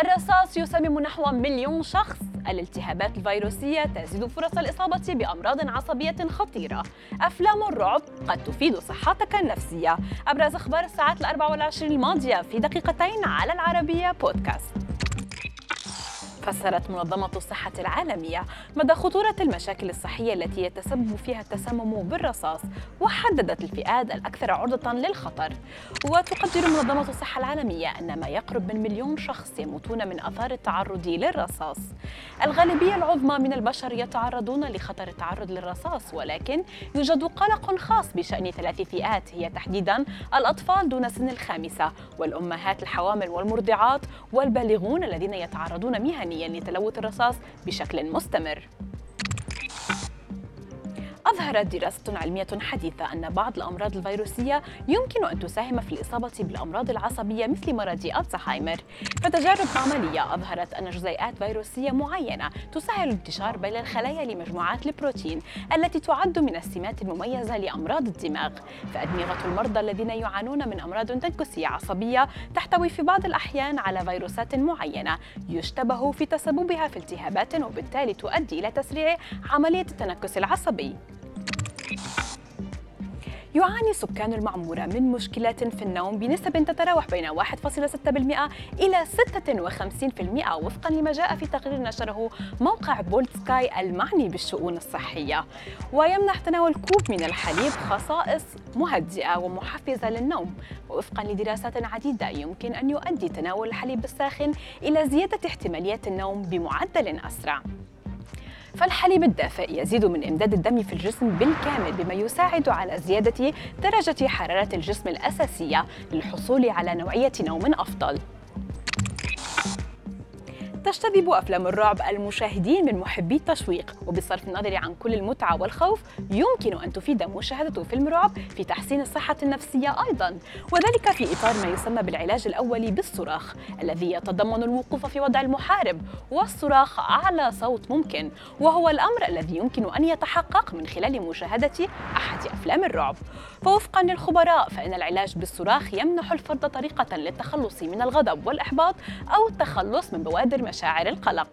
الرصاص يسمم نحو مليون شخص. الالتهابات الفيروسية تزيد فرص الإصابة بأمراض عصبية خطيرة. أفلام الرعب قد تفيد صحتك النفسية. أبرز أخبار الساعات الأربع والعشرين الماضية في دقيقتين على العربية بودكاست. فسرت منظمة الصحة العالمية مدى خطورة المشاكل الصحية التي يتسبب فيها التسمم بالرصاص وحددت الفئات الأكثر عرضة للخطر. وتقدر منظمة الصحة العالمية أن ما يقرب من مليون شخص يموتون من آثار التعرض للرصاص. الغالبية العظمى من البشر يتعرضون لخطر التعرض للرصاص ولكن يوجد قلق خاص بشأن ثلاث فئات هي تحديدا الأطفال دون سن الخامسة والأمهات الحوامل والمرضعات والبالغون الذين يتعرضون مهنيا لتلوث الرصاص بشكل مستمر. أظهرت دراسة علمية حديثة أن بعض الأمراض الفيروسية يمكن أن تساهم في الإصابة بالأمراض العصبية مثل مرض ألزهايمر. فتجارب معملية أظهرت أن جزيئات فيروسية معينة تسهل الانتشار بين الخلايا لمجموعات البروتين التي تعد من السمات المميزة لأمراض الدماغ. فأدمغة المرضى الذين يعانون من أمراض تنكسية عصبية تحتوي في بعض الأحيان على فيروسات معينة يشتبه في تسببها في التهابات وبالتالي تؤدي إلى تسريع عملية التنكس العصبي. يعاني سكان المعمورة من مشكلات في النوم بنسب تتراوح بين 1.6% إلى 56% وفقا لما جاء في تقرير نشره موقع بولد سكاي المعني بالشؤون الصحية. ويمنح تناول كوب من الحليب خصائص مهدئة ومحفزة للنوم ووفقا لدراسات عديدة يمكن أن يؤدي تناول الحليب الساخن إلى زيادة احتمالية النوم بمعدل أسرع. فالحليب الدافئ يزيد من إمداد الدم في الجسم بالكامل بما يساعد على زيادة درجة حرارة الجسم الأساسية للحصول على نوعية نوم أفضل. تجتذب أفلام الرعب المشاهدين من محبي التشويق وبصرف النظر عن كل المتعة والخوف يمكن أن تفيد مشاهدة فيلم رعب في تحسين الصحة النفسية أيضا. وذلك في إطار ما يسمى بالعلاج الأولي بالصراخ الذي يتضمن الوقوف في وضع المحارب والصراخ أعلى صوت ممكن وهو الأمر الذي يمكن أن يتحقق من خلال مشاهدة أحد أفلام الرعب. فوفقا للخبراء فإن العلاج بالصراخ يمنح الفرد طريقة للتخلص من الغضب والإحباط أو التخلص من بوادر مشاعر القلق.